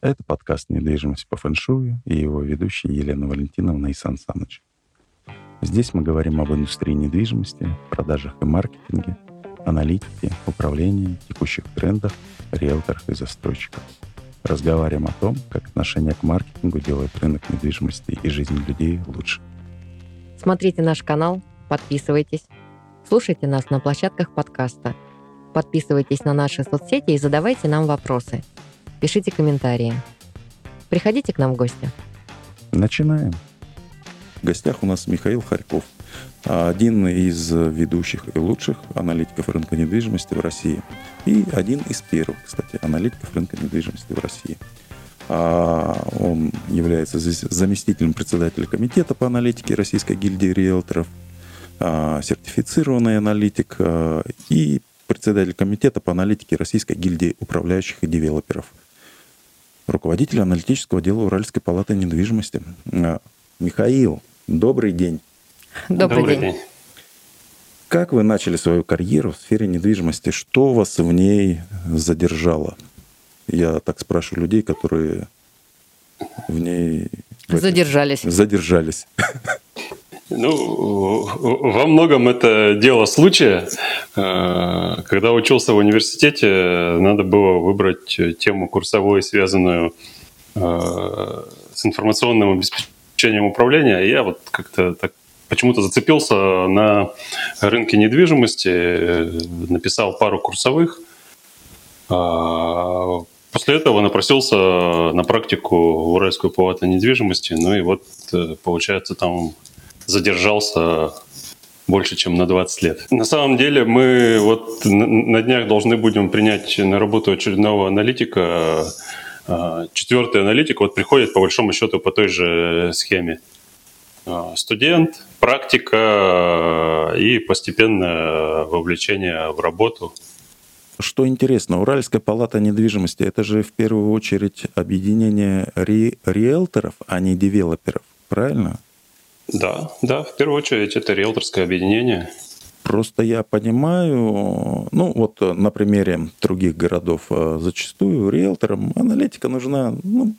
Это подкаст «Недвижимость по фэншую» и его ведущий Елена Валентиновна и Сан Саныч. Здесь мы говорим об индустрии недвижимости, продажах и маркетинге, аналитике, управлении, текущих трендах, риэлторах и застройщиках. Разговариваем о том, как отношение к маркетингу делает рынок недвижимости и жизнь людей лучше. Смотрите наш канал, подписывайтесь, слушайте нас на площадках подкаста, подписывайтесь на наши соцсети и задавайте нам вопросы – пишите комментарии. Приходите к нам в гости. Начинаем. В гостях у нас Михаил Харьков, один из ведущих и лучших аналитиков рынка недвижимости в России. И один из первых, кстати, аналитиков рынка недвижимости в России. А, он является заместителем председателя комитета по аналитике Российской гильдии риэлторов, а, сертифицированный аналитик а, и председатель комитета по аналитике Российской гильдии управляющих и девелоперов – руководитель аналитического дела Уральской палаты недвижимости. А, Михаил, добрый день. Добрый, добрый день. день. Как вы начали свою карьеру в сфере недвижимости? Что вас в ней задержало? Я так спрашиваю людей, которые в ней... Задержались. Задержались. Ну, во многом это дело случая. Э, когда учился в университете, надо было выбрать тему курсовую, связанную э, с информационным обеспечением управления. Я вот как-то так почему-то зацепился на рынке недвижимости, написал пару курсовых. А после этого напросился на практику в Уральскую палату недвижимости. Ну и вот, э, получается, там задержался больше, чем на 20 лет. На самом деле мы вот на днях должны будем принять на работу очередного аналитика. А, четвертый аналитик вот приходит по большому счету по той же схеме. А, студент, практика и постепенное вовлечение в работу. Что интересно, Уральская палата недвижимости – это же в первую очередь объединение ри риэлторов, а не девелоперов, правильно? Да, да, в первую очередь это риэлторское объединение. Просто я понимаю, ну вот на примере других городов э, зачастую риэлторам аналитика нужна, ну,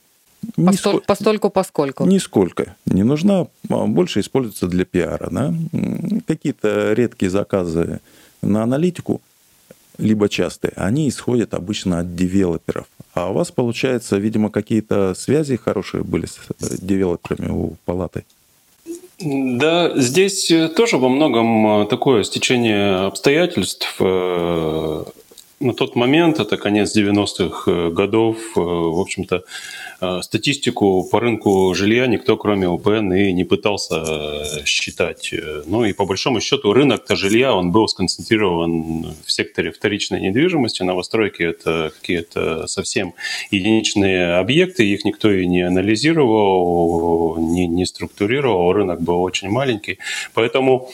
Постоль, нисколько, постольку поскольку. Нисколько. Не нужна, а больше используется для пиара. Да? Какие-то редкие заказы на аналитику, либо частые, они исходят обычно от девелоперов. А у вас, получается, видимо, какие-то связи хорошие были с э, девелоперами у палаты? Да, здесь э, тоже во многом э, такое стечение обстоятельств. Э, на тот момент, это конец 90-х годов, в общем-то, статистику по рынку жилья никто, кроме УПН, и не пытался э, считать. Ну и по большому счету рынок-то жилья, он был сконцентрирован в секторе вторичной недвижимости. Новостройки – это какие-то совсем единичные объекты, их никто и не анализировал, не, не структурировал, рынок был очень маленький. Поэтому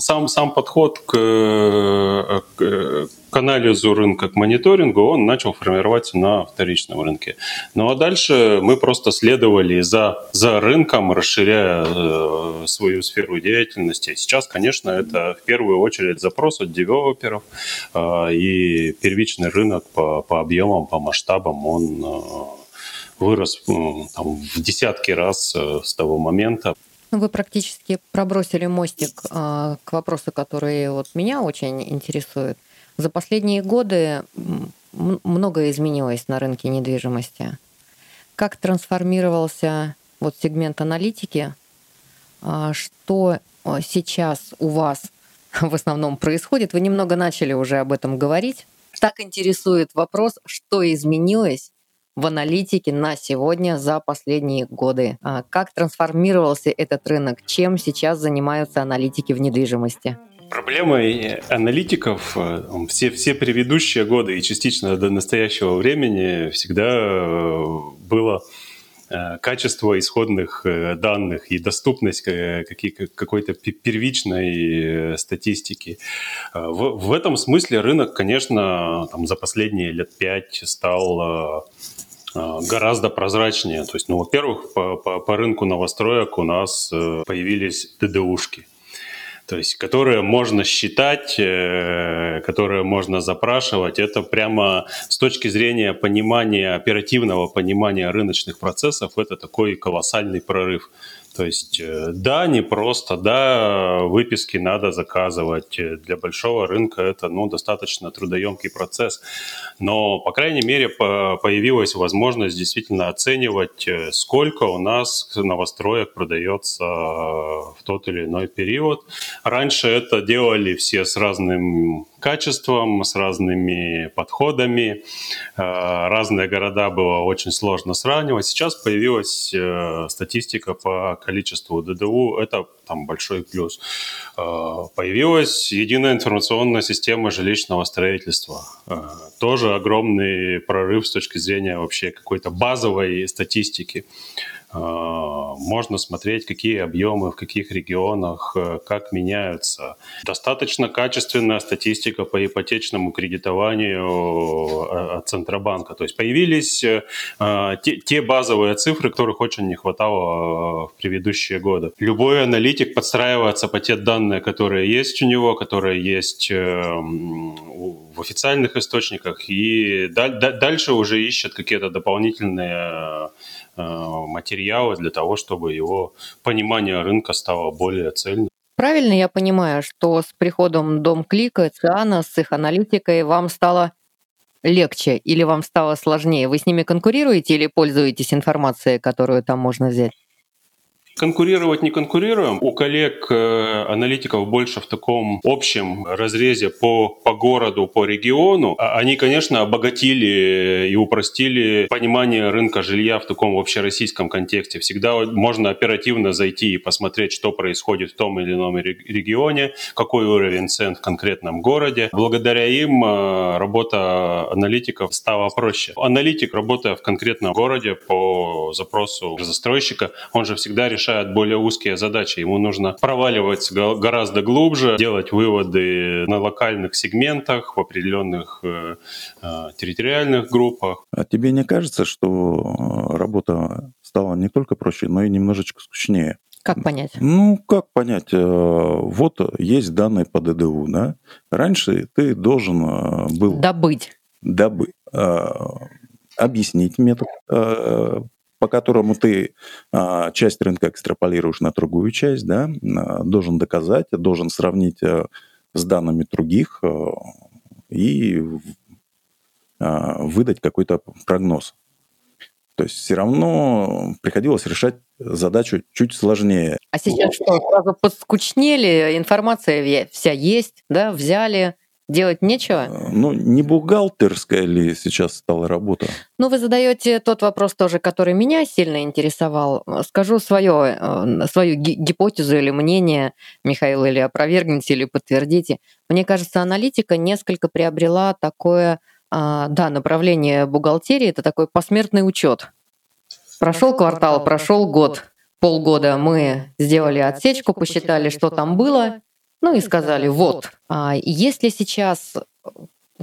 сам, сам подход к, э, к, к анализу рынка, к мониторингу, он начал формироваться на вторичном рынке. Ну а дальше мы просто следовали за, за рынком, расширяя э, свою сферу деятельности. Сейчас, конечно, это в первую очередь запрос от девелоперов, э, и первичный рынок по, по объемам, по масштабам, он э, вырос э, там, в десятки раз э, с того момента. Ну, вы практически пробросили мостик э, к вопросу, который вот меня очень интересует. За последние годы многое изменилось на рынке недвижимости. Как трансформировался вот сегмент аналитики? А, что а, сейчас у вас в основном происходит? Вы немного начали уже об этом говорить. Так интересует вопрос, что изменилось в аналитике на сегодня за последние годы. А, как трансформировался этот рынок? Чем сейчас занимаются аналитики в недвижимости? Проблемой аналитиков э, все, все предыдущие годы и частично до настоящего времени всегда э, было э, качество исходных данных и доступность какой-то первичной статистики. В, в этом смысле рынок, конечно, там, за последние лет пять стал гораздо прозрачнее. То есть, ну, во-первых, по, по, по рынку новостроек у нас появились ДДУшки. То есть которые можно считать, э, которые можно запрашивать. Это прямо с точки зрения понимания, оперативного понимания рыночных процессов, это такой колоссальный прорыв. То есть, э, да, не просто, да, выписки надо заказывать. Для большого рынка это ну, достаточно трудоемкий процесс. Но, по крайней мере, появилась возможность действительно оценивать, э, сколько у нас новостроек продается в тот или иной период. Раньше это делали все с разным качеством, с разными подходами. Э, разные города было очень сложно сравнивать. Сейчас появилась статистика по количеству ДДУ, это там большой плюс. Э, появилась единая информационная система жилищного строительства. Э, тоже огромный прорыв с точки зрения вообще какой-то базовой статистики. А, можно смотреть, какие объемы в каких регионах, э, как меняются. Достаточно качественная статистика по ипотечному кредитованию э, от Центробанка. То есть появились э, те, те базовые цифры, которых очень не хватало в предыдущие годы. Любой аналитик подстраивается по те данные, которые есть у него, которые есть в официальных источниках, и дальше уже ищет какие-то дополнительные Э, материалы для того, чтобы его понимание рынка стало более цельным. Правильно я понимаю, что с приходом Дом Клика, Циана, с их аналитикой вам стало легче или вам стало сложнее? Вы с ними конкурируете или пользуетесь информацией, которую там можно взять? Конкурировать не конкурируем. У коллег э, аналитиков больше в таком общем разрезе по, по городу, по региону. А они, конечно, обогатили и упростили понимание рынка жилья в таком общероссийском контексте. Всегда можно оперативно зайти и посмотреть, что происходит в том или ином регионе, какой уровень цен в конкретном городе. Благодаря им э, работа аналитиков стала проще. Аналитик, работая в конкретном городе по запросу застройщика, он же всегда решает решает более узкие задачи. Ему нужно проваливать гораздо глубже, делать выводы на локальных сегментах, в определенных э, э, территориальных группах. А тебе не кажется, что э, работа стала не только проще, но и немножечко скучнее? Как понять? Ну, как понять? Вот есть данные по ДДУ, да? Раньше ты должен был... Добыть. Добыть. Объяснить метод по которому ты а, часть рынка экстраполируешь на другую часть, да, а, должен доказать, должен сравнить а, с данными других а, и а, выдать какой-то прогноз. То есть все равно приходилось решать задачу чуть сложнее. А сейчас что, сразу подскучнели, информация вся есть, да, взяли, Делать нечего? Э, ну, не бухгалтерская ли сейчас стала работа? Ну, вы задаете тот вопрос тоже, который меня сильно интересовал. Скажу свое, э, свою гипотезу или мнение, Михаил, или опровергните, или подтвердите. Мне кажется, аналитика несколько приобрела такое, а, да, направление бухгалтерии, это такой посмертный учет. Прошел квартал, прошел год, полгода мы сделали отсечку, посчитали, что там было, ну и сказали, вот, а, есть ли сейчас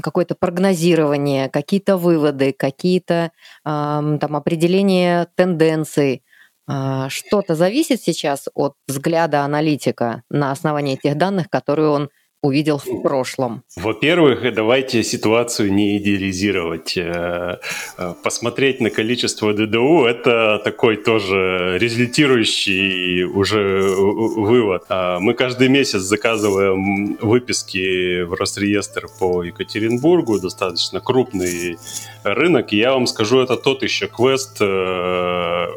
какое-то прогнозирование, какие-то выводы, какие-то там определения тенденций, а, что-то зависит сейчас от взгляда аналитика на основании тех данных, которые он увидел в прошлом? Во-первых, давайте ситуацию не идеализировать. Э, э, посмотреть на количество ДДУ – это такой тоже результирующий уже вывод. А мы каждый месяц заказываем выписки в Росреестр по Екатеринбургу, достаточно крупный рынок. И я вам скажу, это тот еще квест э,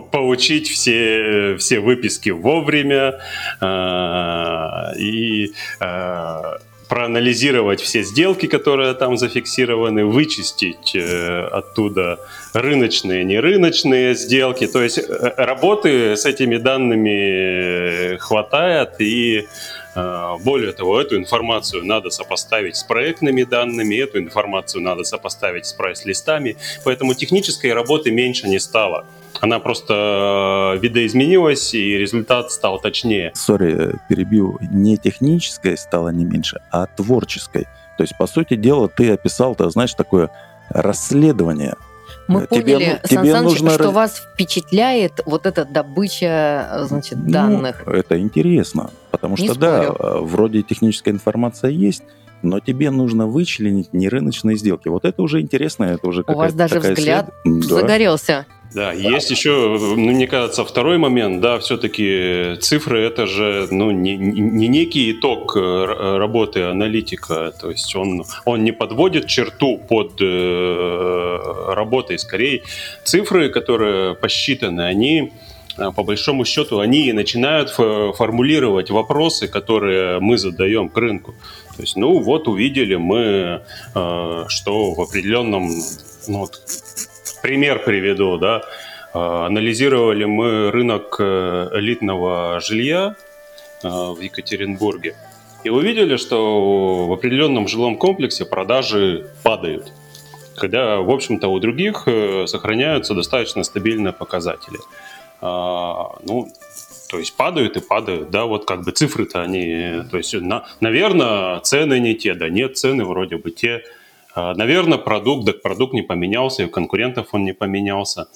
получить все, все выписки вовремя э, и э, проанализировать все сделки, которые там зафиксированы, вычистить э, оттуда рыночные, нерыночные сделки. То есть э, работы с этими данными хватает и э, более того, эту информацию надо сопоставить с проектными данными, эту информацию надо сопоставить с прайс-листами, поэтому технической работы меньше не стало. Она просто э, видоизменилась, и результат стал точнее. Сори, перебью. Не технической стало не меньше, а творческой. То есть, по сути дела, ты описал, ты знаешь, такое расследование. Мы э, тебе, поняли, ну, тебе Сан нужно... что вас впечатляет вот эта добыча, значит, ну, данных. Ну, это интересно Потому Не что, да, спорю. э, вроде техническая информация есть, но тебе нужно вычленить нерыночные сделки. Вот это уже интересно, это уже У вас какая-то даже такая взгляд след- Да. загорелся. Да, есть еще, ну, мне кажется, второй момент, да, все-таки цифры это же, ну, не, не некий итог э, работы аналитика, то есть он, он не подводит черту под э, работой, скорее цифры, которые посчитаны, они по большому счету, они начинают фо- формулировать вопросы, которые мы задаем к рынку. То есть, ну вот увидели мы, э, что в определенном, ну, вот пример приведу, да, Э, анализировали мы рынок э, элитного жилья в Екатеринбурге и увидели, что в определенном жилом комплексе продажи падают, когда, в общем-то, у других э, сохраняются достаточно стабильные показатели. А, Ну, то есть падают и падают, да, вот как бы цифры-то они, то есть, на, наверное, цены не те, да нет, цены вроде бы те, а, наверное, продукт, так продукт не поменялся, и у конкурентов он не поменялся.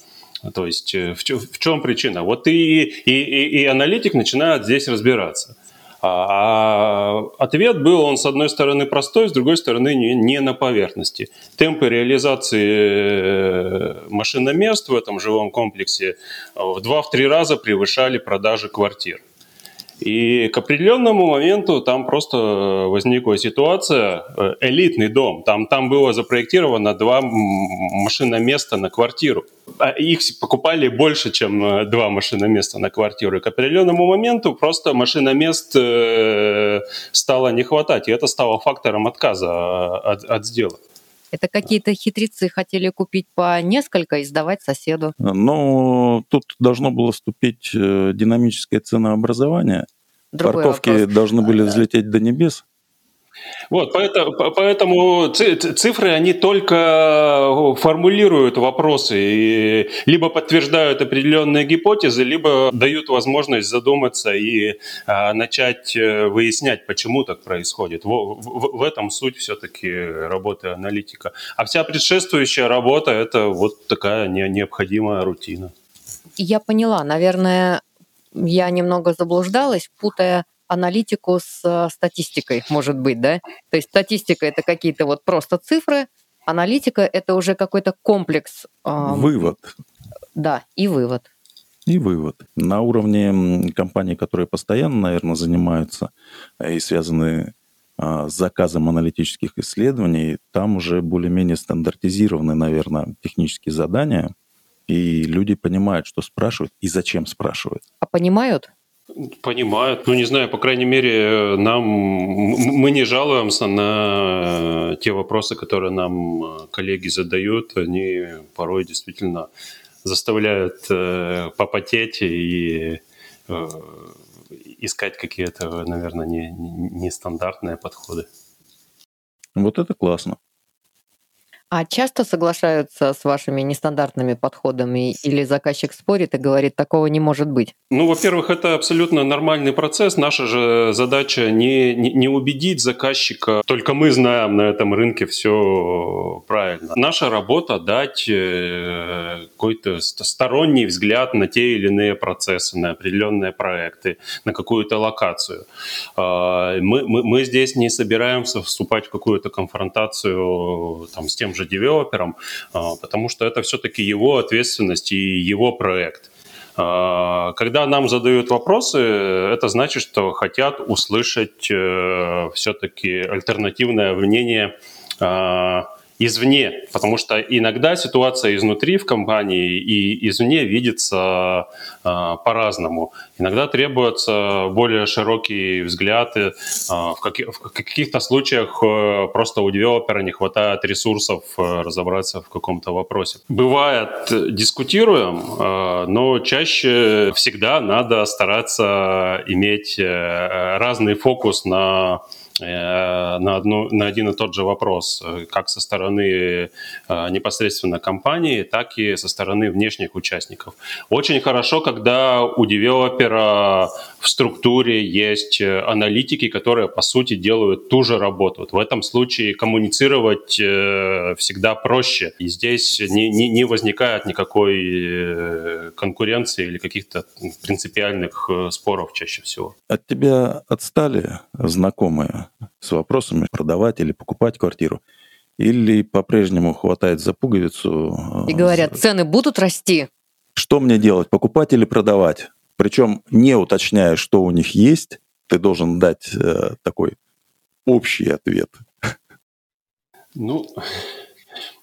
То есть э, в, в чем причина? Вот и, и, и, и аналитик начинает здесь разбираться. А, а ответ был, он с одной стороны простой, с другой стороны не, не на поверхности. Темпы реализации э, машиномест в этом жилом комплексе э, в 2-3 раза превышали продажи квартир. И к определенному моменту там просто возникла ситуация, э, элитный дом, там, там было запроектировано два машиноместа на квартиру. А Их покупали больше, чем э, два машиноместа на квартиру. И к определенному моменту просто машиномест э, стало не хватать, и это стало фактором отказа э, от, от сделок. Это какие-то хитрецы хотели купить по несколько и сдавать соседу. Но тут должно было вступить э, динамическое ценообразование. Другой Парковки вопрос. должны были взлететь до небес. Вот, поэтому, по- поэтому ци- ци- цифры, они только формулируют вопросы, и либо подтверждают определенные гипотезы, либо дают возможность задуматься и а, начать э, выяснять, почему так происходит. Во- В, в этом суть все-таки работы аналитика. А вся предшествующая работа – это вот такая не- необходимая рутина. Я поняла, наверное, я немного заблуждалась, путая аналитику с э, статистикой, может быть, да? То есть статистика это какие-то вот просто цифры, аналитика это уже какой-то комплекс, ам, Вывод. да, и вывод. И вывод. На уровне компаний, которые постоянно, наверное, занимаются э, и связаны а, с заказом аналитических исследований, там уже более-менее стандартизированы, наверное, технические задания, и люди понимают, что спрашивают и зачем спрашивают. А понимают? Понимают. Ну, не знаю, по крайней мере, нам мы не жалуемся на те вопросы, которые нам э, коллеги задают. Они порой действительно заставляют э, попотеть и э, искать какие-то, наверное, не- не- нестандартные подходы. Вот это классно. А часто соглашаются с вашими нестандартными подходами или заказчик спорит и говорит, такого не может быть? Ну, во-первых, это абсолютно нормальный процесс. Наша же задача не, не, не убедить заказчика, только мы знаем на этом рынке все правильно. Наша работа дать э, какой-то ст- сторонний взгляд на те или иные процессы, на определенные проекты, на какую-то локацию. А, Мы, мы, мы здесь не собираемся вступать в какую-то конфронтацию там, с тем же девелопером, а, потому что это все-таки его ответственность и его проект. А, Когда нам задают вопросы, это значит, что хотят услышать все-таки альтернативное мнение а, извне, потому что иногда ситуация изнутри в компании и извне видится а, по-разному. Иногда требуется более широкий взгляд. а, в, каки- в каких-то случаях э, просто у девелопера не хватает ресурсов э, разобраться в каком-то вопросе. Бывает, э, дискутируем, э, но чаще всегда надо стараться иметь э, разный фокус на Э, на, одну, на один и тот же вопрос, э, как со стороны э, непосредственно компании, так и со стороны внешних участников. Очень хорошо, когда у девелопера в структуре есть аналитики, которые, по сути, делают ту же работу. Вот в этом случае коммуницировать всегда проще. И здесь не, не, не возникает никакой конкуренции или каких-то принципиальных споров чаще всего. От тебя отстали знакомые с вопросами продавать или покупать квартиру? Или по-прежнему хватает за пуговицу? Э, И говорят, цены будут расти? Что мне делать, покупать или продавать? Причем не уточняя, что у них есть, ты должен дать э, такой общий ответ. Ну,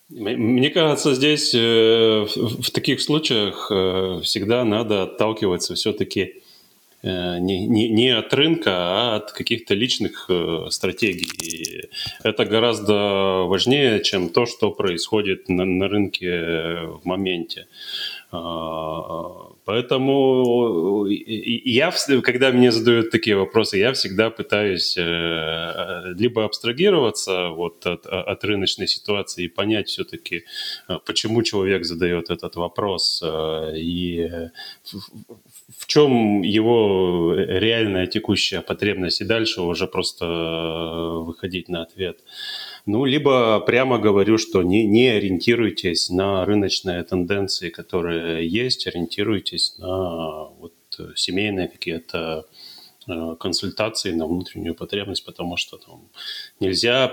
мне кажется, здесь э, в таких случаях э, всегда надо отталкиваться все-таки Э, не, не, не от рынка, а от каких-то личных э, стратегий. И это гораздо важнее, чем то, что происходит на, на рынке в моменте. А, поэтому я, когда мне задают такие вопросы, я всегда пытаюсь э, либо абстрагироваться вот от, от рыночной ситуации и понять все-таки, почему человек задает этот вопрос и в чем его реальная текущая потребность, и дальше уже просто э, выходить на ответ. Ну, либо прямо говорю, что не, не ориентируйтесь на рыночные тенденции, которые есть, ориентируйтесь на вот, семейные какие-то э, консультации на внутреннюю потребность, потому что там нельзя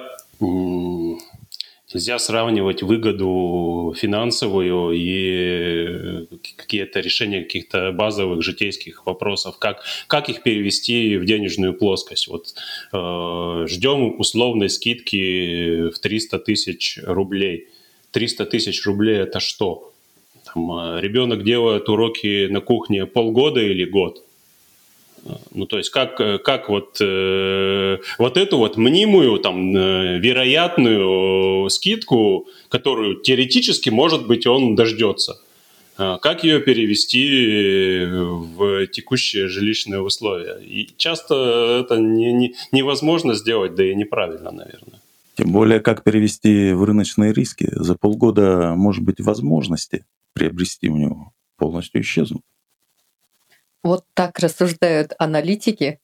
Нельзя сравнивать выгоду финансовую и какие-то решения каких-то базовых житейских вопросов, как, как их перевести в денежную плоскость. Вот э, ждем условной скидки в 300 тысяч рублей. 300 тысяч рублей это что? Там, э, ребенок делает уроки на кухне полгода или год? Ну, то есть как, как вот, э, вот эту вот мнимую, там, э, вероятную скидку, которую теоретически, может быть, он дождется, э, как ее перевести в текущие жилищные условия? И часто это не, не, невозможно сделать, да и неправильно, наверное. Тем более, как перевести в рыночные риски? За полгода, может быть, возможности приобрести у него полностью исчезнут. Вот так рассуждают аналитики,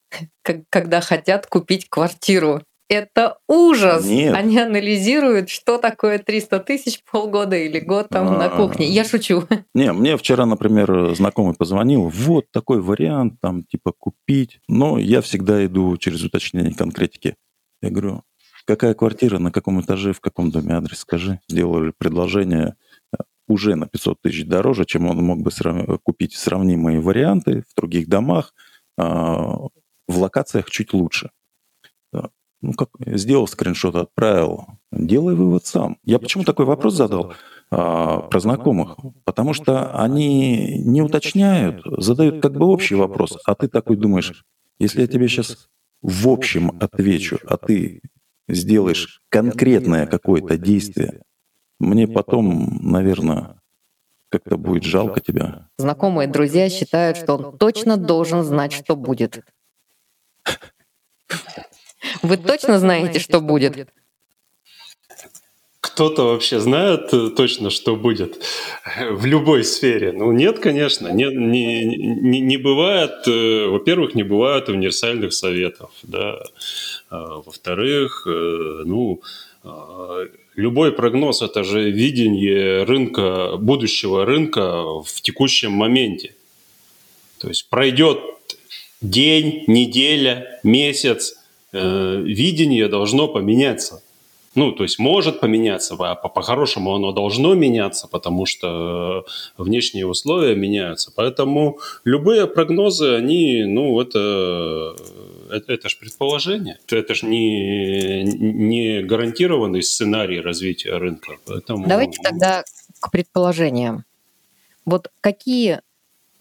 когда хотят купить квартиру. Это ужас! Нет. Они анализируют, что такое 300 тысяч полгода или год там на кухне. Я шучу. Не, мне вчера, например, знакомый позвонил, вот такой вариант, там, типа, купить. Но я всегда иду через уточнение конкретики. Я говорю, какая квартира, на каком этаже, в каком доме адрес, скажи. Сделали предложение, уже на 500 тысяч дороже, чем он мог бы срав... купить сравнимые варианты в других домах, а, в локациях чуть лучше. Ну, как сделал скриншот, отправил, делай вывод сам. Я почему такой вопрос задал а, про знакомых? Потому что они не уточняют, задают как бы общий вопрос, а ты такой думаешь, если я тебе сейчас в общем отвечу, а ты сделаешь конкретное какое-то действие, мне потом, наверное, как-то будет жалко тебя. Знакомые друзья считают, что он точно должен знать, что будет. Вы точно знаете, что будет? Кто-то вообще знает э, точно, что будет в любой сфере? Ну нет, конечно, не, не, не, не бывает, э, во-первых, не бывает универсальных советов, да, а, во-вторых, э, ну, любой прогноз – это же видение рынка, будущего рынка в текущем моменте. То есть пройдет день, неделя, месяц, э, видение должно поменяться. Ну, то есть может поменяться, а по-хорошему оно должно меняться, потому что внешние условия меняются. Поэтому любые прогнозы, они, ну, это, это, это же предположение. Это же не, не гарантированный сценарий развития рынка. Поэтому... Давайте тогда к предположениям. Вот какие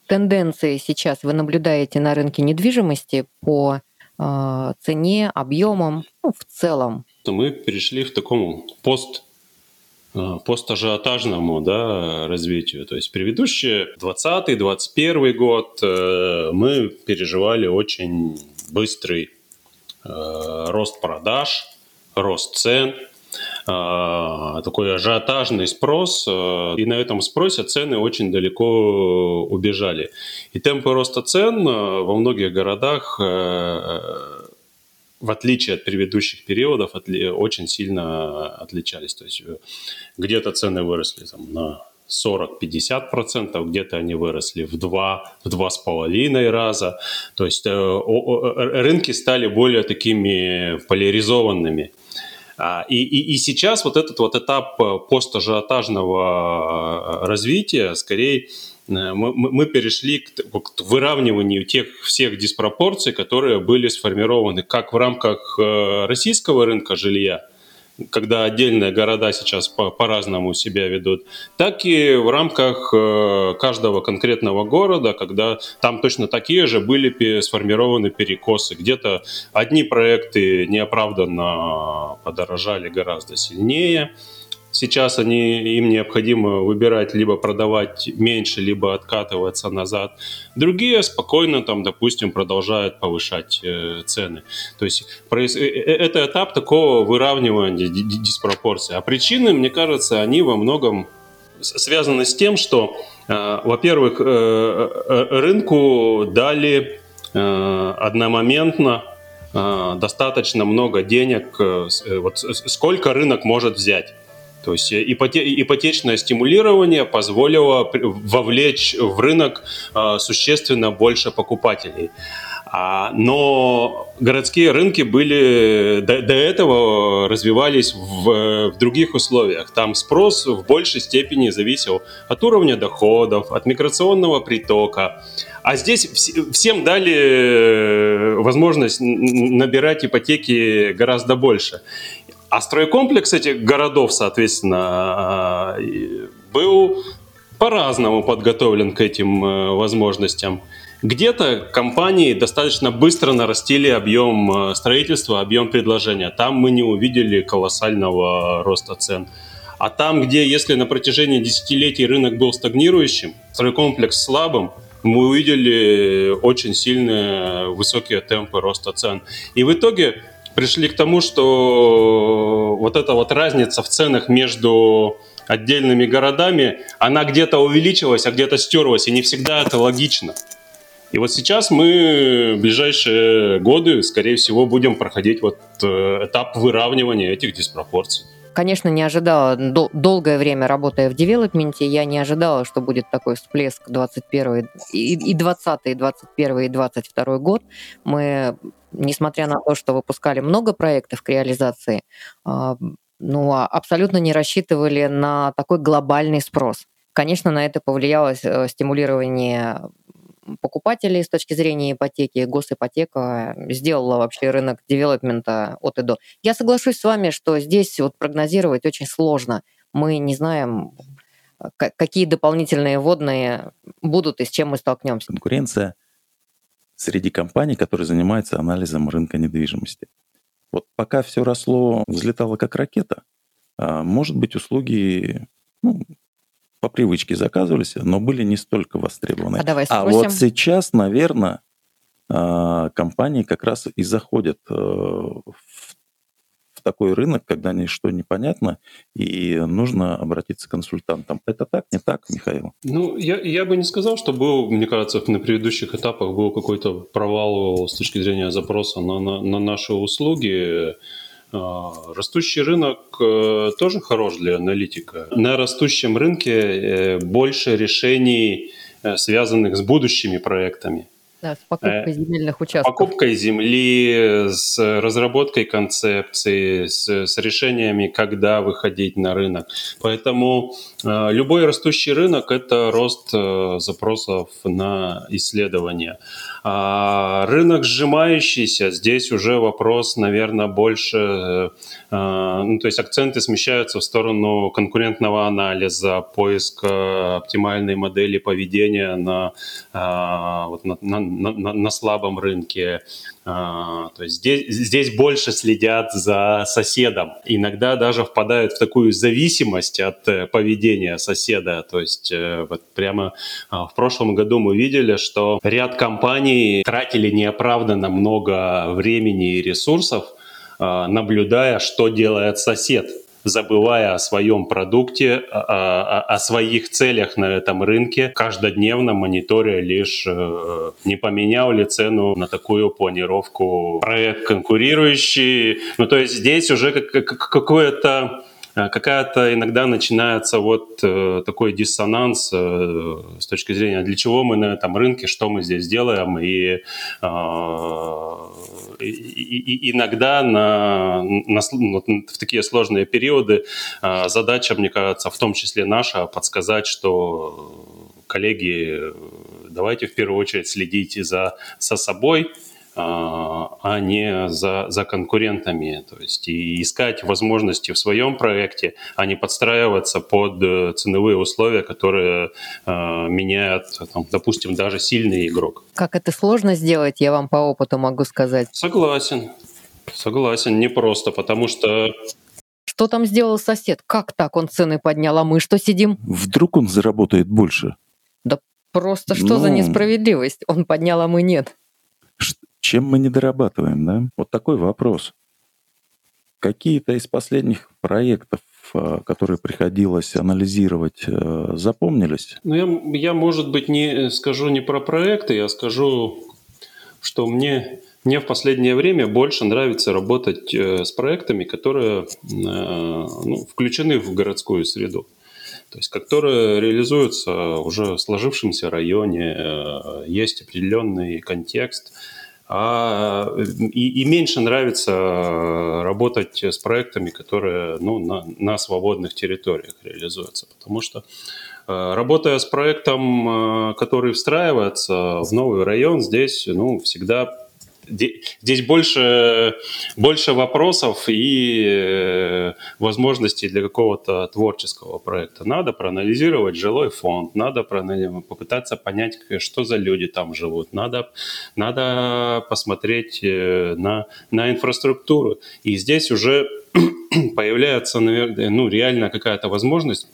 тенденции сейчас вы наблюдаете на рынке недвижимости по э, цене, объемам, ну, в целом? Мы перешли в такому пост э, постажиотажному да, развитию. То есть предыдущие 20-21 год э, мы переживали очень быстрый э, рост продаж, рост цен, такой ажиотажный спрос, и на этом спросе цены очень далеко убежали. И темпы роста цен во многих городах в отличие от предыдущих периодов, очень сильно отличались. То есть где-то цены выросли там, на 40-50%, где-то они выросли в два, в два с половиной раза. То есть э, рынки стали более такими поляризованными. А, и, и, и сейчас вот этот вот этап э, постажиотажного э, развития, скорее, мы, мы перешли к, к выравниванию тех всех диспропорций, которые были сформированы как в рамках российского рынка жилья, когда отдельные города сейчас по- по-разному себя ведут, так и в рамках э, каждого конкретного города, когда там точно такие же были сформированы перекосы. Где-то одни проекты неоправданно подорожали гораздо сильнее, Сейчас они, им необходимо выбирать либо продавать меньше, либо откатываться назад. Другие спокойно, там, допустим, продолжают повышать э, цены. То есть. Э, э, это этап такого выравнивания диспропорции. А причины, мне кажется, они во многом связаны с тем, что, э, во-первых, э, э рынку дали э, одномоментно достаточно много денег, вот сколько рынок может взять. То есть э, ипотечное стимулирование позволило вовлечь в рынок а, существенно больше покупателей. А, но городские рынки были до, до этого развивались в, в других условиях. Там спрос в большей степени зависел от уровня доходов, от миграционного притока. А здесь всем дали э, возможность набирать ипотеки гораздо больше. А стройкомплекс этих городов, соответственно, был по-разному подготовлен к этим э, возможностям. Где-то компании достаточно быстро нарастили объем э, строительства, объем предложения. Там мы не увидели колоссального роста цен. А там, где, если на протяжении десятилетий рынок был стагнирующим, стройкомплекс слабым, мы увидели очень сильные высокие темпы роста цен. И в итоге пришли к тому, что вот эта вот разница в ценах между отдельными городами, она где-то увеличилась, а где-то стерлась, и не всегда это логично. И вот сейчас мы в ближайшие годы, скорее всего, будем проходить вот э, этап выравнивания этих диспропорций. Конечно, не ожидала, долгое время работая в девелопменте, я не ожидала, что будет такой всплеск 21 и, и 20, и 21, и 22 год. Мы несмотря на то, что выпускали много проектов к реализации, а, ну, а абсолютно не рассчитывали на такой глобальный спрос. Конечно, на это повлияло э, стимулирование покупателей с точки зрения ипотеки. Госипотека сделала вообще рынок девелопмента от и до. Я соглашусь с вами, что здесь вот прогнозировать очень сложно. Мы не знаем, какие дополнительные водные будут и с чем мы столкнемся. Конкуренция среди компаний, которые занимаются анализом рынка недвижимости. Вот пока все росло, взлетало как ракета, а, может быть, услуги ну, по привычке заказывались, но были не столько востребованы. А, давай а вот сейчас, наверное, а, компании как раз и заходят э, в в такой рынок, когда ничто непонятно, и нужно обратиться к консультантам. Это так, не так, Михаил? Ну, я, я бы не сказал, что был, мне кажется, на предыдущих этапах был какой-то провал с точки зрения запроса на, на, на наши услуги. А, растущий рынок э, тоже хорош для аналитика. На растущем рынке э, больше решений, э, связанных с будущими проектами. Да, с покупкой э, земельных участков. Покупкой земли, с разработкой концепции, с, с решениями, когда выходить на рынок. Поэтому э, любой растущий рынок – это рост э, запросов на исследования. А рынок сжимающийся, здесь уже вопрос, наверное, больше, э, э, ну, то есть акценты смещаются в сторону конкурентного анализа, поиска оптимальной модели поведения на, э, вот на, на, на, на, слабом рынке. А, то есть здесь, здесь больше следят за соседом. Иногда даже впадают в такую зависимость от э, поведения соседа. То есть э, вот прямо а, в прошлом году мы видели, что ряд компаний тратили неоправданно много времени и ресурсов, а, наблюдая, что делает сосед забывая о своем продукте, о, о, о своих целях на этом рынке, каждодневно мониторя лишь, э, не поменял ли цену на такую планировку проект конкурирующий. Ну, то есть здесь уже какое-то какая-то иногда начинается вот э, такой диссонанс э, с точки зрения, для чего мы на этом рынке, что мы здесь делаем, и, и, и иногда на, на, в такие сложные периоды задача, мне кажется, в том числе наша, подсказать, что коллеги, давайте в первую очередь следите за, за собой, а, а не за, за конкурентами. То есть и искать возможности в своем проекте, а не подстраиваться под э, ценовые условия, которые э, меняет, там, допустим, даже сильный игрок. Как это сложно сделать, я вам по опыту могу сказать. Согласен. Согласен, непросто, потому что что там сделал сосед? Как так он цены поднял, а мы что сидим? Вдруг он заработает больше? Да просто что ну... за несправедливость? Он поднял, а мы нет. Чем мы не дорабатываем, да? Вот такой вопрос. Какие-то из последних проектов, а, которые приходилось анализировать, э, запомнились? Ну, я, я, может быть, не скажу не про проекты, я скажу, что мне, мне в последнее время больше нравится работать э, с проектами, которые э, ну, включены в городскую среду. То есть, которые реализуются уже в сложившемся районе, есть определенный контекст – а, и, и меньше нравится работать с проектами, которые ну, на, на свободных территориях реализуются. Потому что э, работая с проектом, э, который встраивается в новый район, здесь ну, всегда здесь больше, больше вопросов и э, возможностей для какого-то творческого проекта. Надо проанализировать жилой фонд, надо попытаться понять, что за люди там живут, надо, надо посмотреть э, на, на инфраструктуру. И здесь уже появляется, наверное, ну, реально какая-то возможность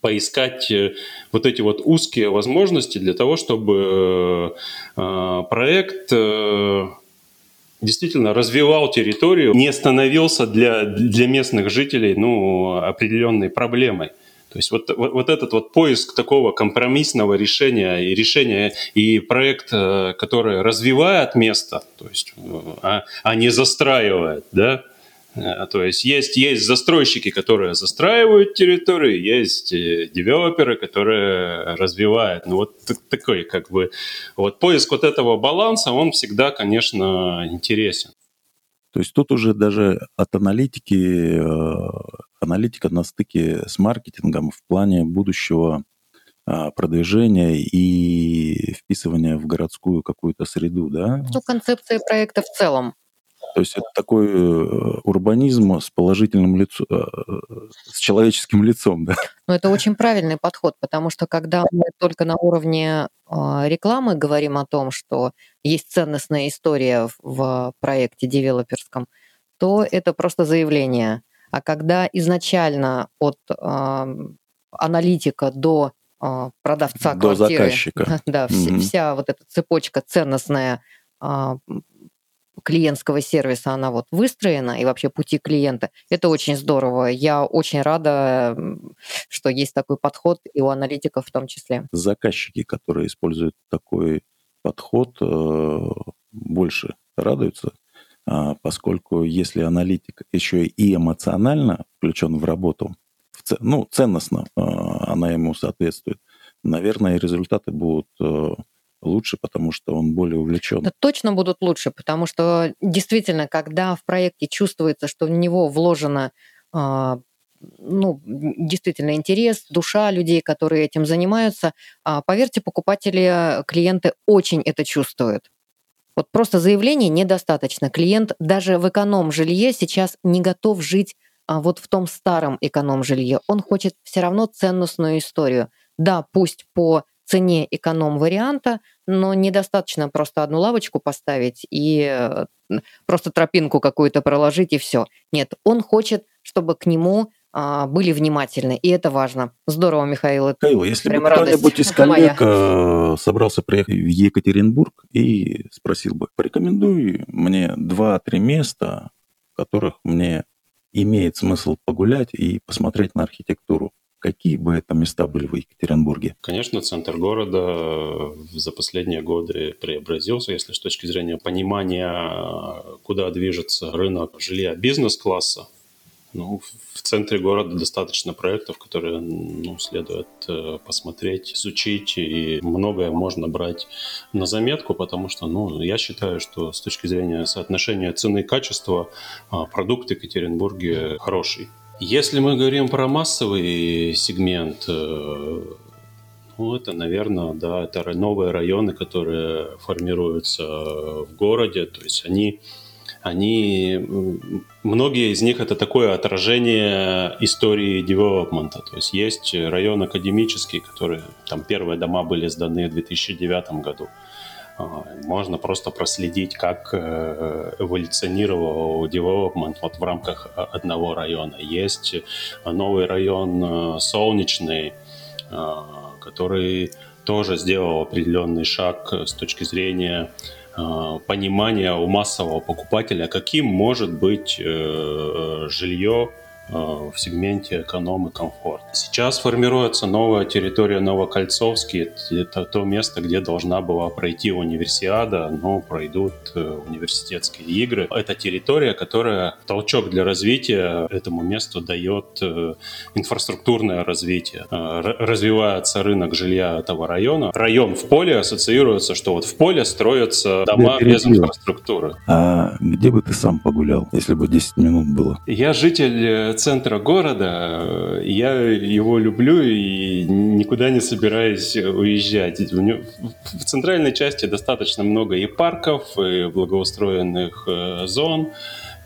поискать э, вот эти вот узкие возможности для того, чтобы э, проект э, действительно развивал территорию, не становился для, для местных жителей ну, определенной проблемой. То есть вот, вот, вот этот вот поиск такого компромиссного решения и решения и проект, который развивает место, то есть, а, а не застраивает, да, то есть есть, есть застройщики, которые застраивают территорию, есть э, девелоперы, которые развивают. Ну вот такой как бы вот поиск вот этого баланса, он всегда, конечно, интересен. То есть тут уже даже от аналитики, э, аналитика на стыке с маркетингом в плане будущего продвижения и вписывания в городскую какую-то среду, да? Ну, концепция проекта в целом. То есть это такой э, урбанизм с положительным лицом, э, с человеческим лицом, да? Ну, это очень правильный подход, потому что когда мы только на уровне а, рекламы говорим о том, что есть ценностная история в проекте девелоперском, то это просто заявление. А когда изначально от э, аналитика до э, продавца до квартиры, заказчика, да, mm-hmm. вся, вся вот эта цепочка ценностная клиентского сервиса она вот выстроена и вообще пути клиента. Это очень здорово. Я очень рада, что есть такой подход и у аналитиков в том числе. Заказчики, которые используют такой подход, э, больше радуются, а, поскольку если аналитик еще и эмоционально включен в работу, ну, ценностно э, она ему соответствует, наверное, результаты будут э, лучше, потому что он более увлечен. Да, точно будут лучше, потому что действительно, когда в проекте чувствуется, что в него вложено а, ну, действительно интерес, душа людей, которые этим занимаются, а, поверьте, покупатели, клиенты очень это чувствуют. Вот просто заявления недостаточно. Клиент даже в эконом-жилье сейчас не готов жить а, вот в том старом эконом-жилье. Он хочет все равно ценностную историю. Да, пусть по цене эконом-варианта, но недостаточно просто одну лавочку поставить и э, просто тропинку какую-то проложить и все. Нет, он хочет, чтобы к нему а, были внимательны, и это важно. Здорово, Михаил. Михаил, если бы кто-нибудь из коллег моя. Э, собрался приехать в Екатеринбург и спросил бы, порекомендуй мне два-три места, в которых мне имеет смысл погулять и посмотреть на архитектуру. Какие бы это места были в Екатеринбурге? Конечно, центр города за последние годы преобразился, если с точки зрения понимания, куда движется рынок жилья бизнес-класса. Ну, в центре города достаточно проектов, которые ну, следует э, посмотреть, изучить, и многое можно брать на заметку, потому что, ну, я считаю, что с точки зрения соотношения цены и качества а, продукт в Екатеринбурге хороший. Если мы говорим про массовый сегмент, э, ну, это, наверное, да, это новые районы, которые формируются в городе, то есть они они, многие из них это такое отражение истории девелопмента. То есть есть район академический, который, там первые дома были сданы в 2009 году. А, можно просто проследить, как э, эволюционировал девелопмент вот в рамках одного района. Есть новый район э, Солнечный, который тоже сделал определенный шаг с точки зрения Э, понимания у массового покупателя, каким может быть э, жилье Э, в сегменте эконом и комфорт. Сейчас формируется новая территория Новокольцовский. Это то место, где должна была пройти универсиада, но пройдут э, университетские игры. Это территория, которая толчок для развития этому месту дает э, инфраструктурное развитие. Развивается рынок жилья этого района. Район в поле ассоциируется, что вот в поле строятся дома без инфраструктуры. А где бы ты сам погулял, если бы 10 минут было? Я житель центра города. Я его люблю и никуда не собираюсь уезжать. В центральной части достаточно много и парков, и благоустроенных э, зон.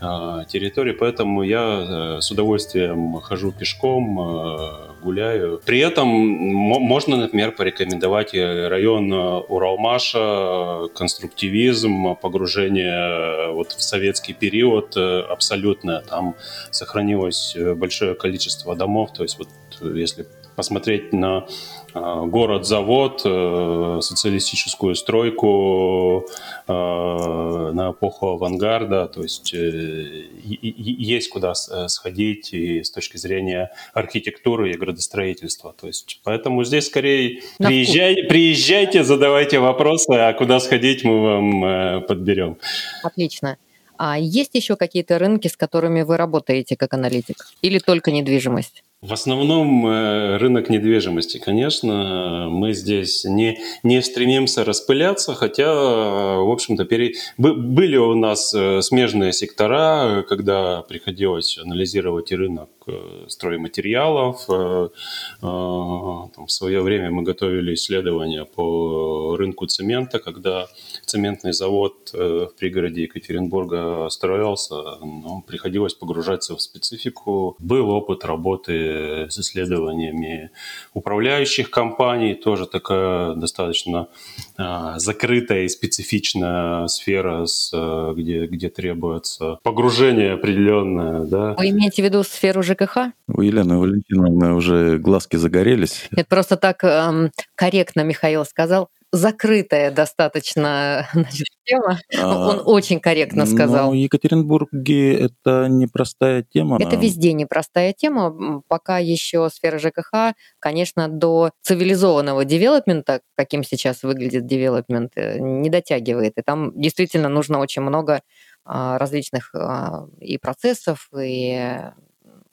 А, территории, поэтому я э, с удовольствием хожу пешком, э, гуляю. При этом можно, например, порекомендовать район Уралмаша, конструктивизм, погружение вот в советский период абсолютно. Там сохранилось большое количество домов, то есть вот если посмотреть на а, город-завод, э, социалистическую стройку э, на эпоху авангарда, то есть э, есть куда сходить и с точки зрения архитектуры и градостроительства. То есть, поэтому здесь скорее приезжай, приезжайте, задавайте вопросы, а куда сходить мы вам подберем. Отлично. А есть еще какие-то рынки, с которыми вы работаете как аналитик? Или только недвижимость? В основном э, рынок недвижимости, конечно, мы здесь не, не стремимся распыляться, хотя, в общем-то, пере... были у нас э, смежные сектора, когда приходилось анализировать и рынок э, стройматериалов. В свое время мы готовили исследования по рынку цемента, когда цементный завод в пригороде Екатеринбурга строился, но приходилось погружаться в специфику. Был опыт работы с исследованиями управляющих компаний, тоже такая достаточно а, закрытая и специфичная сфера, а, где, где требуется погружение определенное. Да. Вы имеете в виду сферу ЖКХ? У Елены Валентиновны уже глазки загорелись. Это просто так эм, корректно Михаил сказал закрытая достаточно значит, тема. А, Он очень корректно сказал. Но Екатеринбурге это непростая тема. Это везде непростая тема. Пока еще сфера ЖКХ, конечно, до цивилизованного девелопмента, каким сейчас выглядит девелопмент, э, не дотягивает. И там действительно нужно очень много а, различных а, и процессов, и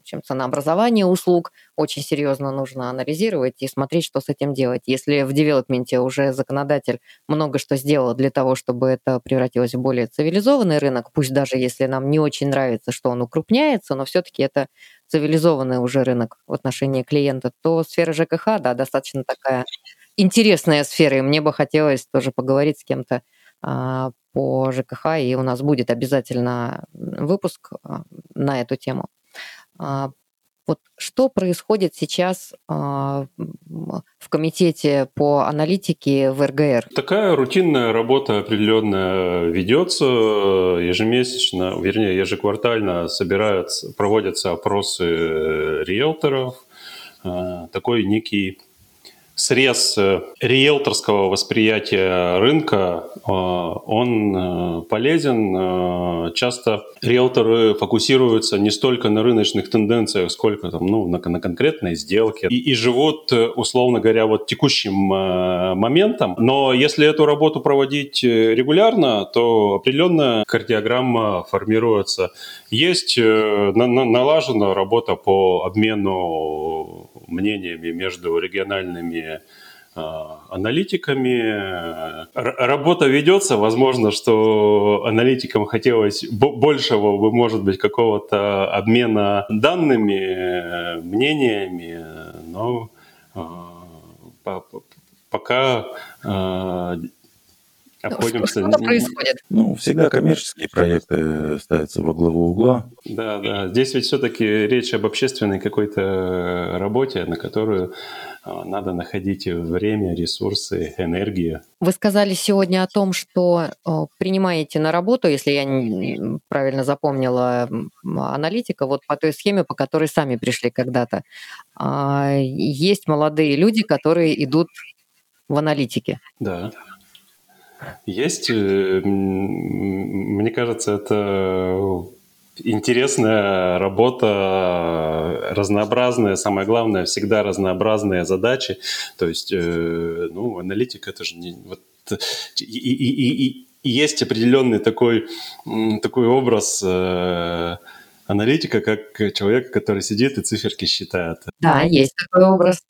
чем ценообразование услуг очень серьезно нужно анализировать и смотреть, что с этим делать. Если в девелопменте уже законодатель много что сделал для того, чтобы это превратилось в более цивилизованный рынок, пусть даже если нам не очень нравится, что он укрупняется, но все-таки это цивилизованный уже рынок в отношении клиента, то сфера ЖКХ, да, достаточно такая интересная сфера, и мне бы хотелось тоже поговорить с кем-то а, по ЖКХ, и у нас будет обязательно выпуск а, на эту тему. А, Вот что происходит сейчас э, в комитете по аналитике в РГР? Такая рутинная работа определенная ведется ежемесячно, вернее, ежеквартально собираются, проводятся опросы риэлторов, э, такой некий срез э, риэлторского восприятия рынка, э, он э, полезен. Часто риэлторы фокусируются не столько на рыночных тенденциях, сколько там, ну, на, на конкретной сделке и, и живут, условно говоря, вот текущим моментом. Но если эту работу проводить регулярно, то определенная кардиограмма формируется. Есть налажена работа по обмену мнениями между региональными а, аналитиками. Работа ведется, возможно, что аналитикам хотелось большего, может быть, какого-то обмена данными, мнениями, но а, пока а, обходимся... Что, что происходит? Ну, всегда коммерческие проекты ставятся во главу угла. Да, да. Здесь ведь все-таки речь об общественной какой-то работе, на которую а, надо находить время, ресурсы, энергию. Вы сказали сегодня о том, что принимаете на работу, если я правильно запомнила аналитика, вот по той схеме, по которой сами пришли когда-то. А, есть молодые люди, которые идут в аналитике. Да. Есть, э, мне кажется, это интересная работа, разнообразная, самое главное, всегда разнообразные задачи. То есть, э, ну, аналитика это же не... Вот, и, и, и, и есть определенный такой, такой образ э, аналитика, как человек, который сидит и циферки считает. Да, есть такой образ.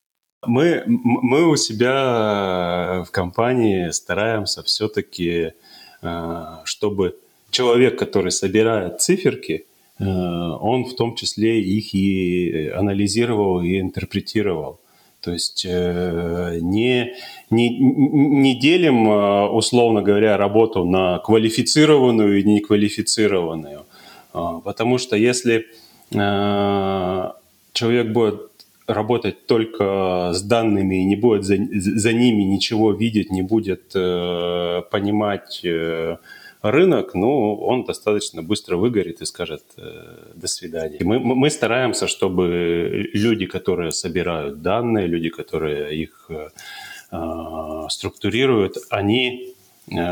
Мы, мы у себя в компании стараемся все-таки, э, чтобы человек, который собирает циферки, э, он в том числе их и анализировал, и интерпретировал. То есть э, не, не, не делим, условно говоря, работу на квалифицированную и неквалифицированную. Потому что если человек будет работать только с данными и не будет за, за ними ничего видеть, не будет э, понимать э, рынок, ну, он достаточно быстро выгорит и скажет э, «до свидания». Мы, мы стараемся, чтобы люди, которые собирают данные, люди, которые их э, э структурируют, они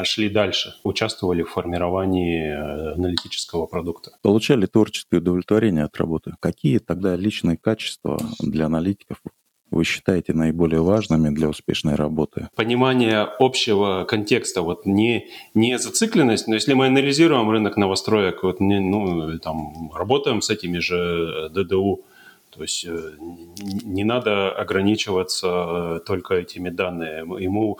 шли дальше, участвовали в формировании э, аналитического продукта. Получали творческое удовлетворение от работы. Какие тогда личные качества для аналитиков вы считаете наиболее важными для успешной работы? Понимание общего контекста, вот не, не зацикленность, но если мы анализируем рынок новостроек, вот не, ну, там, работаем с этими же ДДУ, то есть э, не надо ограничиваться э, только этими данными. Ему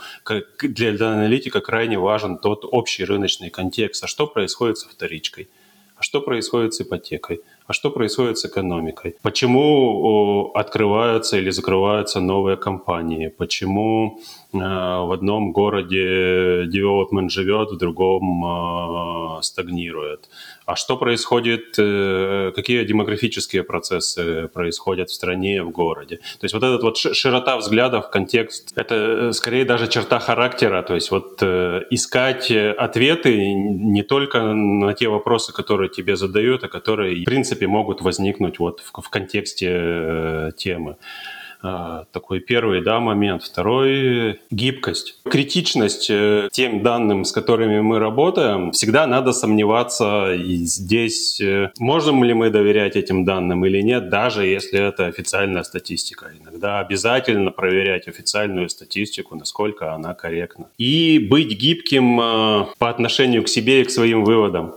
для аналитика крайне важен тот общий рыночный контекст. А что происходит со вторичкой? А что происходит с ипотекой? А что происходит с экономикой? Почему открываются или закрываются новые компании? Почему э, в одном городе девелопмент живет, в другом стагнирует? А что происходит, э, какие демографические процессы происходят в стране, в городе? То есть вот эта вот широта взглядов, контекст, это э, скорее даже черта характера. То есть вот э, искать ответы не только на те вопросы, которые тебе задают, а которые, в принципе, могут возникнуть вот в, в контексте темы. А, такой первый да, момент. Второй – гибкость. Критичность э, тем данным, с которыми мы работаем, всегда надо сомневаться и здесь, э, можем ли мы доверять этим данным или нет, даже если это официальная статистика. Иногда обязательно проверять официальную статистику, насколько она корректна. И быть гибким э, по отношению к себе и к своим выводам.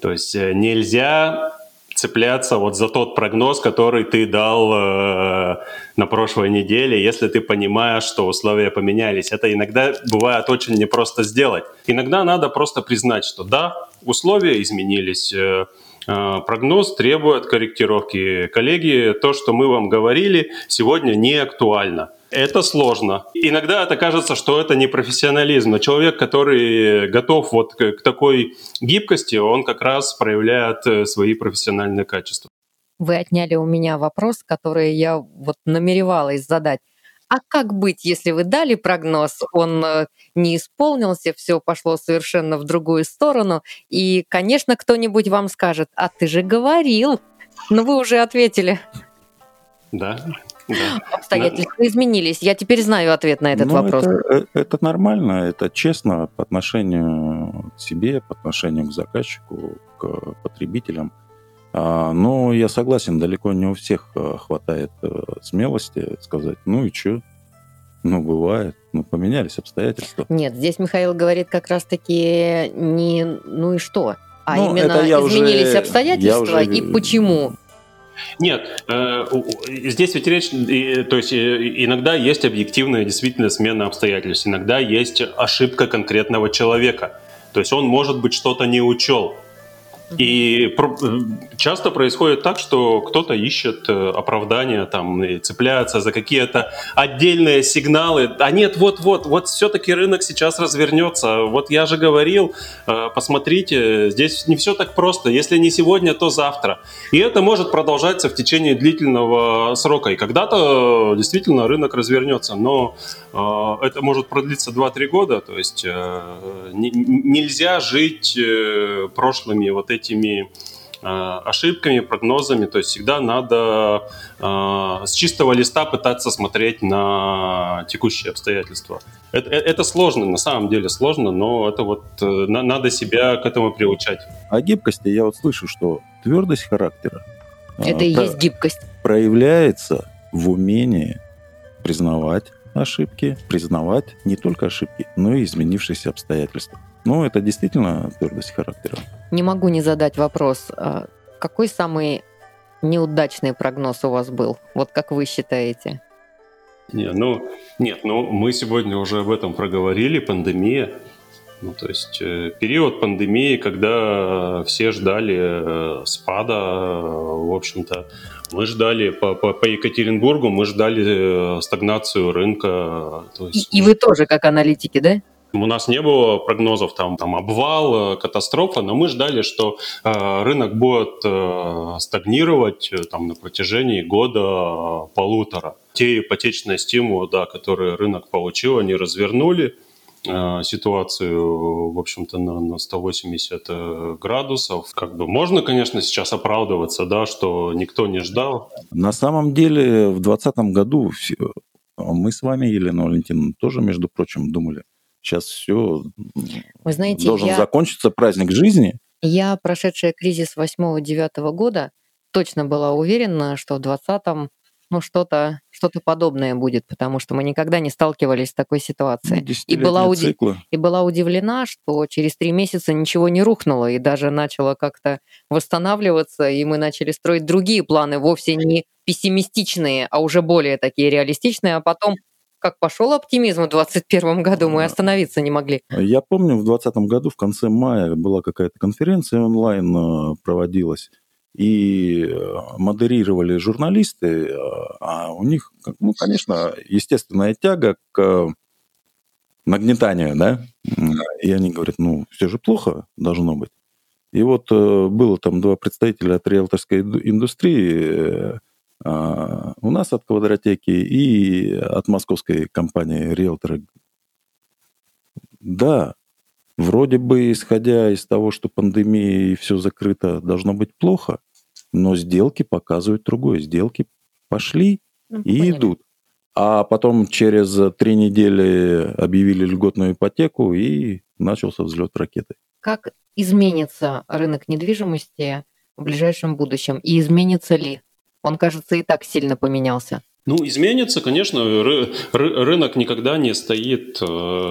То есть нельзя цепляться вот за тот прогноз, который ты дал э, на прошлой неделе, если ты понимаешь, что условия поменялись. Это иногда бывает очень непросто сделать. Иногда надо просто признать, что да, условия изменились, э, прогноз требует корректировки. Коллеги, то, что мы вам говорили, сегодня не актуально. Это сложно. Иногда это кажется, что это не профессионализм, но человек, который готов вот к такой гибкости, он как раз проявляет э, свои профессиональные качества. Вы отняли у меня вопрос, который я вот намеревалась задать. А как быть, если вы дали прогноз, он э, не исполнился, все пошло совершенно в другую сторону, и, конечно, кто-нибудь вам скажет, а ты же говорил. Но вы уже ответили. Да, да. Обстоятельства изменились. Я теперь знаю ответ на этот ну, вопрос. Это, э, это нормально, это честно по отношению к себе, по отношению к заказчику, к потребителям. А, но я согласен, далеко не у всех э, хватает э, смелости сказать, ну и что? Ну, бывает. Ну, поменялись обстоятельства. Нет, здесь Михаил говорит как раз-таки не ну и что, а ну, именно изменились уже, обстоятельства уже... и почему. Нет, э, здесь ведь речь, то есть иногда есть объективная действительно смена обстоятельств, иногда есть ошибка конкретного человека. То есть он, может быть, что-то не учел. И часто происходит так, что кто-то ищет э, оправдания там и цепляется за какие-то отдельные сигналы. А нет, вот-вот, вот все-таки рынок сейчас развернется. Вот я же говорил, э, посмотрите, здесь не все так просто. Если не сегодня, то завтра. И это может продолжаться в течение длительного срока. И когда-то действительно рынок развернется. Но э, это может продлиться 2-3 года. То есть нельзя жить прошлыми вот этими этими а, ошибками, прогнозами. То есть всегда надо э, с чистого листа пытаться смотреть на текущие обстоятельства. Это, э, это сложно, на самом деле сложно, но это вот э, надо себя к этому приучать. О гибкости я вот слышу, что твердость характера это и есть гибкость. Проявляется в умении признавать ошибки, признавать не только ошибки, но и изменившиеся обстоятельства. Ну, это действительно твердость характера. Не могу не задать вопрос. А какой самый неудачный прогноз у вас был? Вот как вы считаете? Не, ну, нет, ну мы сегодня уже об этом проговорили, пандемия. Ну, то есть э, период пандемии, когда все ждали э, спада, э, в общем-то, мы ждали по, по, по Екатеринбургу, мы ждали стагнацию рынка. То есть... И, вы тоже как аналитики, да? У нас не было прогнозов там, там обвал, катастрофа, но мы ждали, что э, рынок будет э, стагнировать э, там, на протяжении года э, полутора. Те ипотечные стимулы, да, которые рынок получил, они развернули ситуацию, в общем-то, на, на 180 градусов. Как бы можно, конечно, сейчас оправдываться, да, что никто не ждал. На самом деле в 2020 году мы с вами, Елена Валентиновна, тоже, между прочим, думали, сейчас все Вы знаете, должен я, закончиться праздник жизни. Я, прошедшая кризис 8-9 года, точно была уверена, что в 20-м ну, что-то что подобное будет, потому что мы никогда не сталкивались с такой ситуацией. И, была уди... и была удивлена, что через три месяца ничего не рухнуло, и даже начало как-то восстанавливаться, и мы начали строить другие планы, вовсе не пессимистичные, а уже более такие реалистичные, а потом как пошел оптимизм в 2021 году, мы остановиться не могли. Я помню, в 2020 году в конце мая была какая-то конференция онлайн э, проводилась, и э, модерировали журналисты, э, а у них, ну, конечно, естественная тяга к нагнетанию, да, и они говорят, ну, все же плохо должно быть. И вот было там два представителя от риэлторской индустрии, а, у нас от квадротеки и от московской компании риэлторы. Да, вроде бы, исходя из того, что пандемия и все закрыто, должно быть плохо, но сделки показывают другое. Сделки пошли ну, и поняли. идут. А потом через три недели объявили льготную ипотеку, и начался взлет ракеты. Как изменится рынок недвижимости в ближайшем будущем? И изменится ли? Он, кажется, и так сильно поменялся. Ну, изменится, конечно, ры- рынок никогда не стоит э,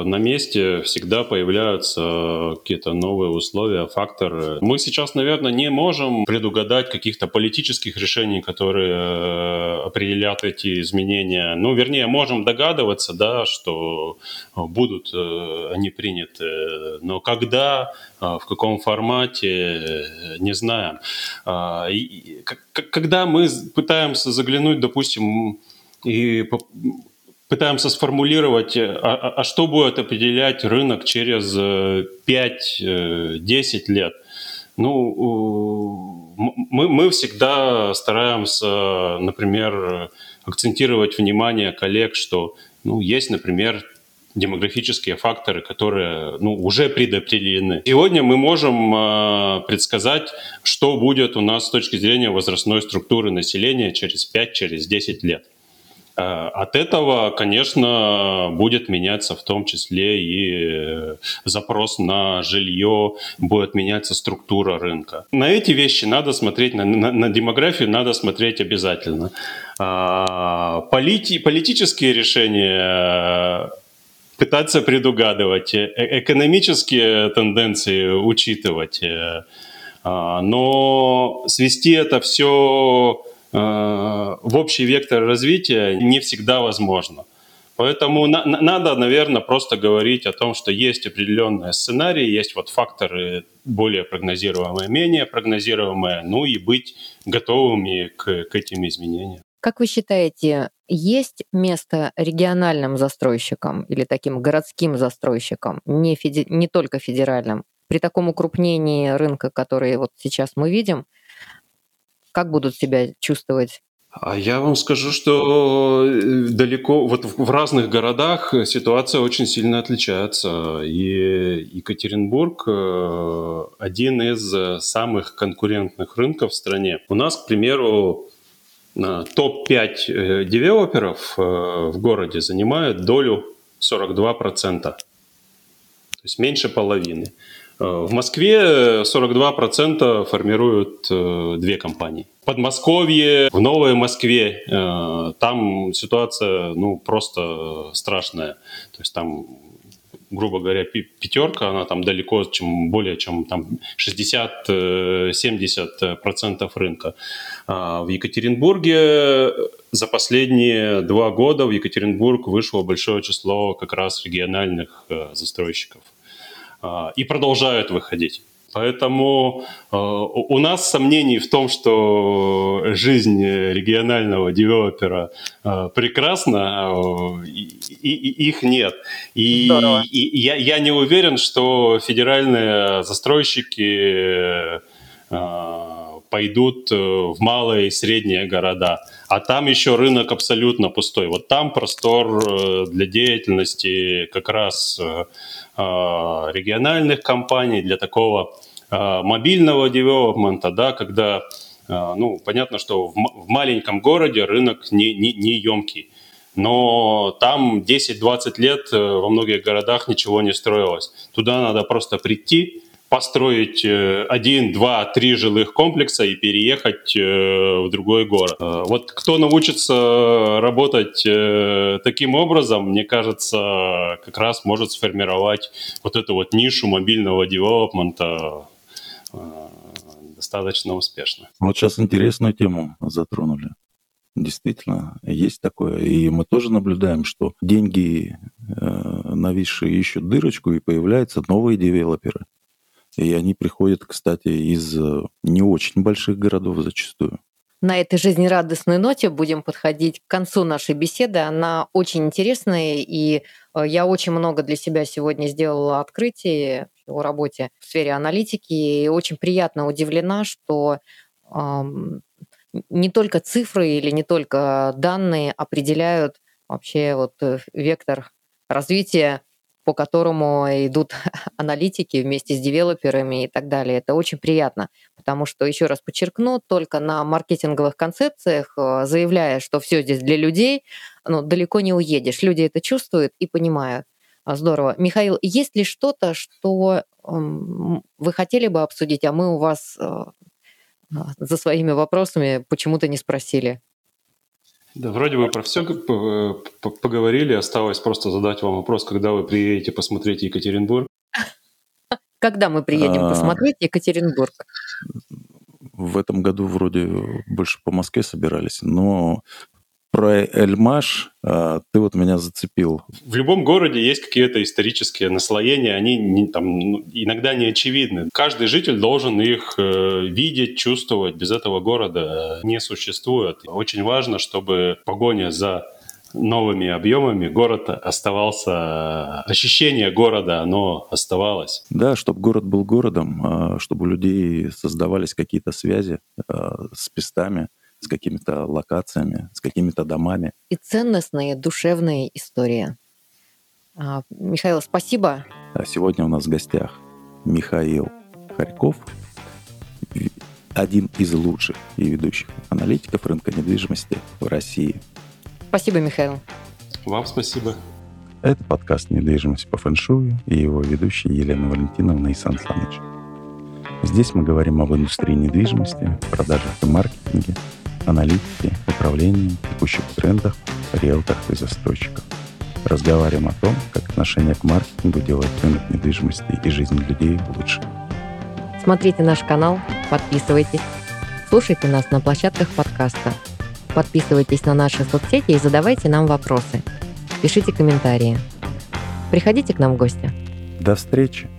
на месте, всегда появляются какие-то новые условия, факторы. Мы сейчас, наверное, не можем предугадать каких-то политических решений, которые э, определят эти изменения. Ну, вернее, можем догадываться, да, что будут э, они приняты, но когда, в каком формате, не знаем. А, и, когда мы пытаемся заглянуть, допустим, и пытаемся сформулировать, э, а, а, а что будет определять рынок через 5-10 э, лет. Ну, мы, мы всегда стараемся, например, акцентировать внимание коллег, что ну, есть, например, демографические факторы, которые ну, уже предопределены. Сегодня мы можем э, предсказать, что будет у нас с точки зрения возрастной структуры населения через 5-10 через лет. Э, от этого, конечно, будет меняться в том числе и э, запрос на жилье, будет меняться структура рынка. На эти вещи надо смотреть, на, на, на демографию надо смотреть обязательно. А, полити, политические решения пытаться предугадывать, э, экономические тенденции учитывать. А, но свести это все в общий вектор развития не всегда возможно. Поэтому на, надо, наверное, просто говорить о том, что есть определенные сценарии, есть вот факторы более прогнозируемые, менее прогнозируемые, ну и быть готовыми к, к этим изменениям. Как вы считаете, есть место региональным застройщикам или таким городским застройщикам, не, феди... не только федеральным? При таком укрупнении рынка, который вот сейчас мы видим, как будут себя чувствовать а я вам скажу, что э, далеко, вот в разных городах ситуация очень сильно отличается. И Екатеринбург э, один из самых конкурентных рынков в стране. У нас, к примеру, топ-5 э, девелоперов в городе занимают долю 42%. То есть меньше половины. В Москве 42% формируют две компании. Подмосковье, в Новой Москве, э, там ситуация, ну, просто страшная. То есть там грубо говоря, пятерка, она там далеко, чем более чем там 60-70% э, рынка. А в Екатеринбурге за последние два года в Екатеринбург вышло большое число как раз региональных э, застройщиков. А, и продолжают выходить. Поэтому э, у нас сомнений в том, что жизнь регионального девелопера э, прекрасна, э, и, и, их нет. И, и я, я не уверен, что федеральные застройщики пойдут в малые и средние города. А там еще рынок абсолютно пустой. Вот там простор для деятельности как раз региональных компаний, для такого мобильного девелопмента, да, когда, а, ну, понятно, что в, в маленьком городе рынок не, не, не емкий, но там 10-20 лет э, во многих городах ничего не строилось. Туда надо просто прийти, построить э, один, два, три жилых комплекса и переехать э, в другой город. Вот кто научится работать таким образом, мне кажется, как раз может сформировать вот эту вот нишу мобильного девелопмента Э, достаточно успешно. Вот сейчас интересную тему затронули. Действительно, есть такое. И мы тоже наблюдаем, что деньги э, нависшие ищут дырочку, и появляются новые девелоперы. И они приходят, кстати, из э, не очень больших городов зачастую. На этой жизнерадостной ноте будем подходить к концу нашей беседы. Она очень интересная, и э, я очень много для себя сегодня сделала открытий о работе в сфере аналитики, и очень приятно удивлена, что не только цифры или не только данные определяют вообще вот э, вектор развития по которому идут аналитики вместе с девелоперами и так далее. Это очень приятно, потому что, еще раз подчеркну, только на маркетинговых концепциях, э, заявляя, что все здесь для людей, ну, далеко не уедешь. Люди это чувствуют и понимают. А, здорово. Михаил, есть ли что-то, что эм, вы хотели бы обсудить, а мы у вас э, а, за своими вопросами почему-то не спросили? Да, вроде бы про все поговорили. Осталось просто задать вам вопрос, когда вы приедете посмотреть Екатеринбург. Когда мы приедем а, посмотреть Екатеринбург? В этом году вроде больше по Москве собирались, но про Эльмаш а, ты вот меня зацепил. В любом городе есть какие-то исторические наслоения, они не, там, ну, иногда не очевидны. Каждый житель должен их э, видеть, чувствовать. Без этого города не существует. Очень важно, чтобы погоня за новыми объемами город оставался, ощущение города, оно оставалось. Да, чтобы город был городом, а, чтобы у людей создавались какие-то связи а, с пестами, с какими-то локациями, с какими-то домами. И ценностные душевные истории. А, Михаил, спасибо. А сегодня у нас в гостях Михаил Харьков, один из лучших и ведущих аналитиков рынка недвижимости в России. Спасибо, Михаил. Вам спасибо. Это подкаст «Недвижимость по фэншую» и его ведущий Елена Валентиновна и Сан Саныч. Здесь мы говорим об индустрии недвижимости, продажах и маркетинге, аналитике, управлении, текущих трендах, риэлторах и застройщиках. Разговариваем о том, как отношение к маркетингу делает рынок недвижимости и жизнь людей лучше. Смотрите наш канал, подписывайтесь, слушайте нас на площадках подкаста, подписывайтесь на наши соцсети и задавайте нам вопросы. Пишите комментарии. Приходите к нам в гости. До встречи!